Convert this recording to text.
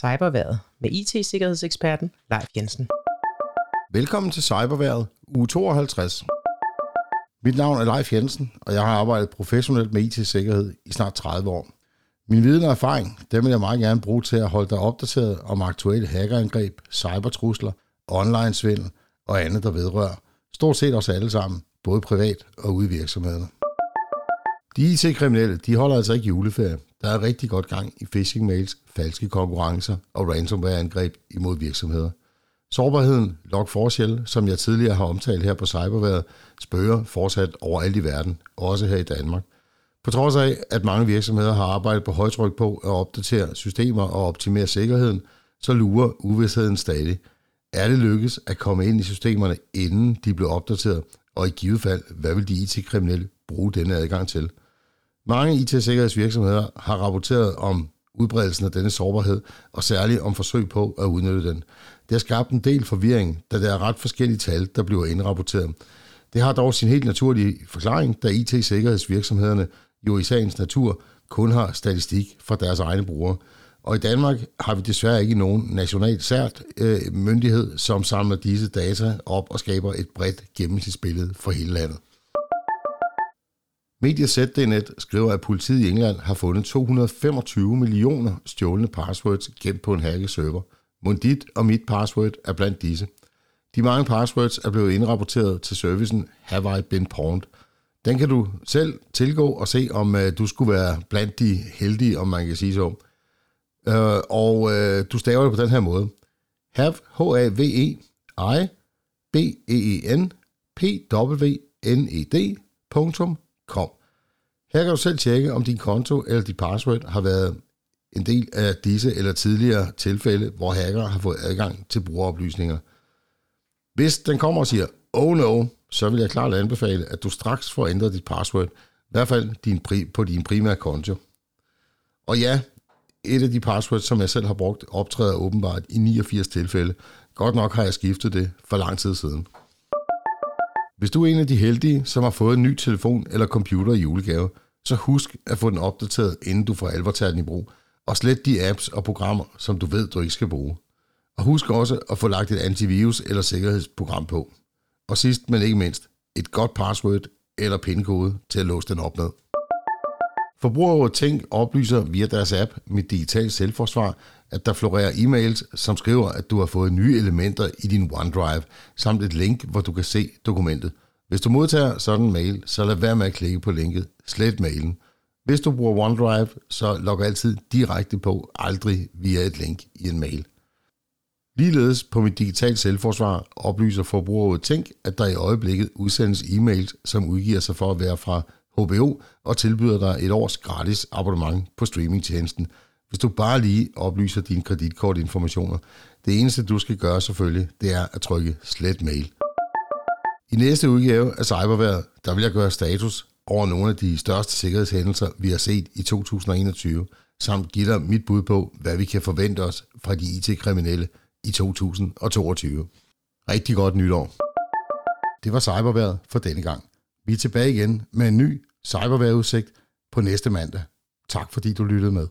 Cyberværet med IT-sikkerhedseksperten Leif Jensen. Velkommen til Cyberværet, uge 52. Mit navn er Leif Jensen, og jeg har arbejdet professionelt med IT-sikkerhed i snart 30 år. Min viden og erfaring, dem vil jeg meget gerne bruge til at holde dig opdateret om aktuelle hackerangreb, cybertrusler, online-svindel og andet, der vedrører stort set os alle sammen, både privat og ude i virksomhederne. De IT-kriminelle, de holder altså ikke juleferie. Der er rigtig godt gang i phishing-mails, falske konkurrencer og ransomware-angreb imod virksomheder. Sårbarheden Log4Shell, som jeg tidligere har omtalt her på Cyberværet, spørger fortsat overalt i verden, også her i Danmark. På trods af, at mange virksomheder har arbejdet på højtryk på at opdatere systemer og optimere sikkerheden, så lurer uvidsheden stadig. Er det lykkes at komme ind i systemerne, inden de blev opdateret, og i givet fald, hvad vil de IT-kriminelle bruge denne adgang til? Mange IT-sikkerhedsvirksomheder har rapporteret om udbredelsen af denne sårbarhed, og særligt om forsøg på at udnytte den. Det har skabt en del forvirring, da der er ret forskellige tal, der bliver indrapporteret. Det har dog sin helt naturlige forklaring, da IT-sikkerhedsvirksomhederne jo i sagens natur kun har statistik fra deres egne brugere. Og i Danmark har vi desværre ikke nogen nationalt sært øh, myndighed, som samler disse data op og skaber et bredt gennemsnitsbillede for hele landet. Mediet ZDNet skriver, at politiet i England har fundet 225 millioner stjålne passwords gemt på en hacket server. Mundit og mit password er blandt disse. De mange passwords er blevet indrapporteret til servicen Have I Been Pawned. Den kan du selv tilgå og se, om uh, du skulle være blandt de heldige, om man kan sige så. Uh, og uh, du staver det på den her måde. Have, H-A-V-E, I, B-E-E-N, P-W-N-E-D, punktum. Her kan du selv tjekke, om din konto eller dit password har været en del af disse eller tidligere tilfælde, hvor hacker har fået adgang til brugeroplysninger. Hvis den kommer og siger, oh no, så vil jeg klart anbefale, at du straks får ændret dit password, i hvert fald din pri- på din primære konto. Og ja, et af de passwords, som jeg selv har brugt, optræder åbenbart i 89 tilfælde. Godt nok har jeg skiftet det for lang tid siden. Hvis du er en af de heldige, som har fået en ny telefon eller computer i julegave, så husk at få den opdateret, inden du får alvor tager den i brug, og slet de apps og programmer, som du ved, du ikke skal bruge. Og husk også at få lagt et antivirus eller sikkerhedsprogram på. Og sidst, men ikke mindst, et godt password eller pindkode til at låse den op med. Forbrugerrådet Tænk oplyser via deres app med digital selvforsvar, at der florerer e-mails, som skriver, at du har fået nye elementer i din OneDrive, samt et link, hvor du kan se dokumentet. Hvis du modtager sådan en mail, så lad være med at klikke på linket. Slet mailen. Hvis du bruger OneDrive, så log altid direkte på, aldrig via et link i en mail. Ligeledes på mit digitale selvforsvar oplyser forbrugerrådet Tænk, at der i øjeblikket udsendes e-mails, som udgiver sig for at være fra HBO og tilbyder dig et års gratis abonnement på streamingtjenesten, hvis du bare lige oplyser dine kreditkortinformationer. Det eneste du skal gøre selvfølgelig, det er at trykke slet mail. I næste udgave af Cyberværet, der vil jeg gøre status over nogle af de største sikkerhedshændelser, vi har set i 2021, samt give dig mit bud på, hvad vi kan forvente os fra de IT-kriminelle i 2022. Rigtig godt nytår. Det var Cyberværet for denne gang. Vi er tilbage igen med en ny Cyberværetudsigt på næste mandag. Tak fordi du lyttede med.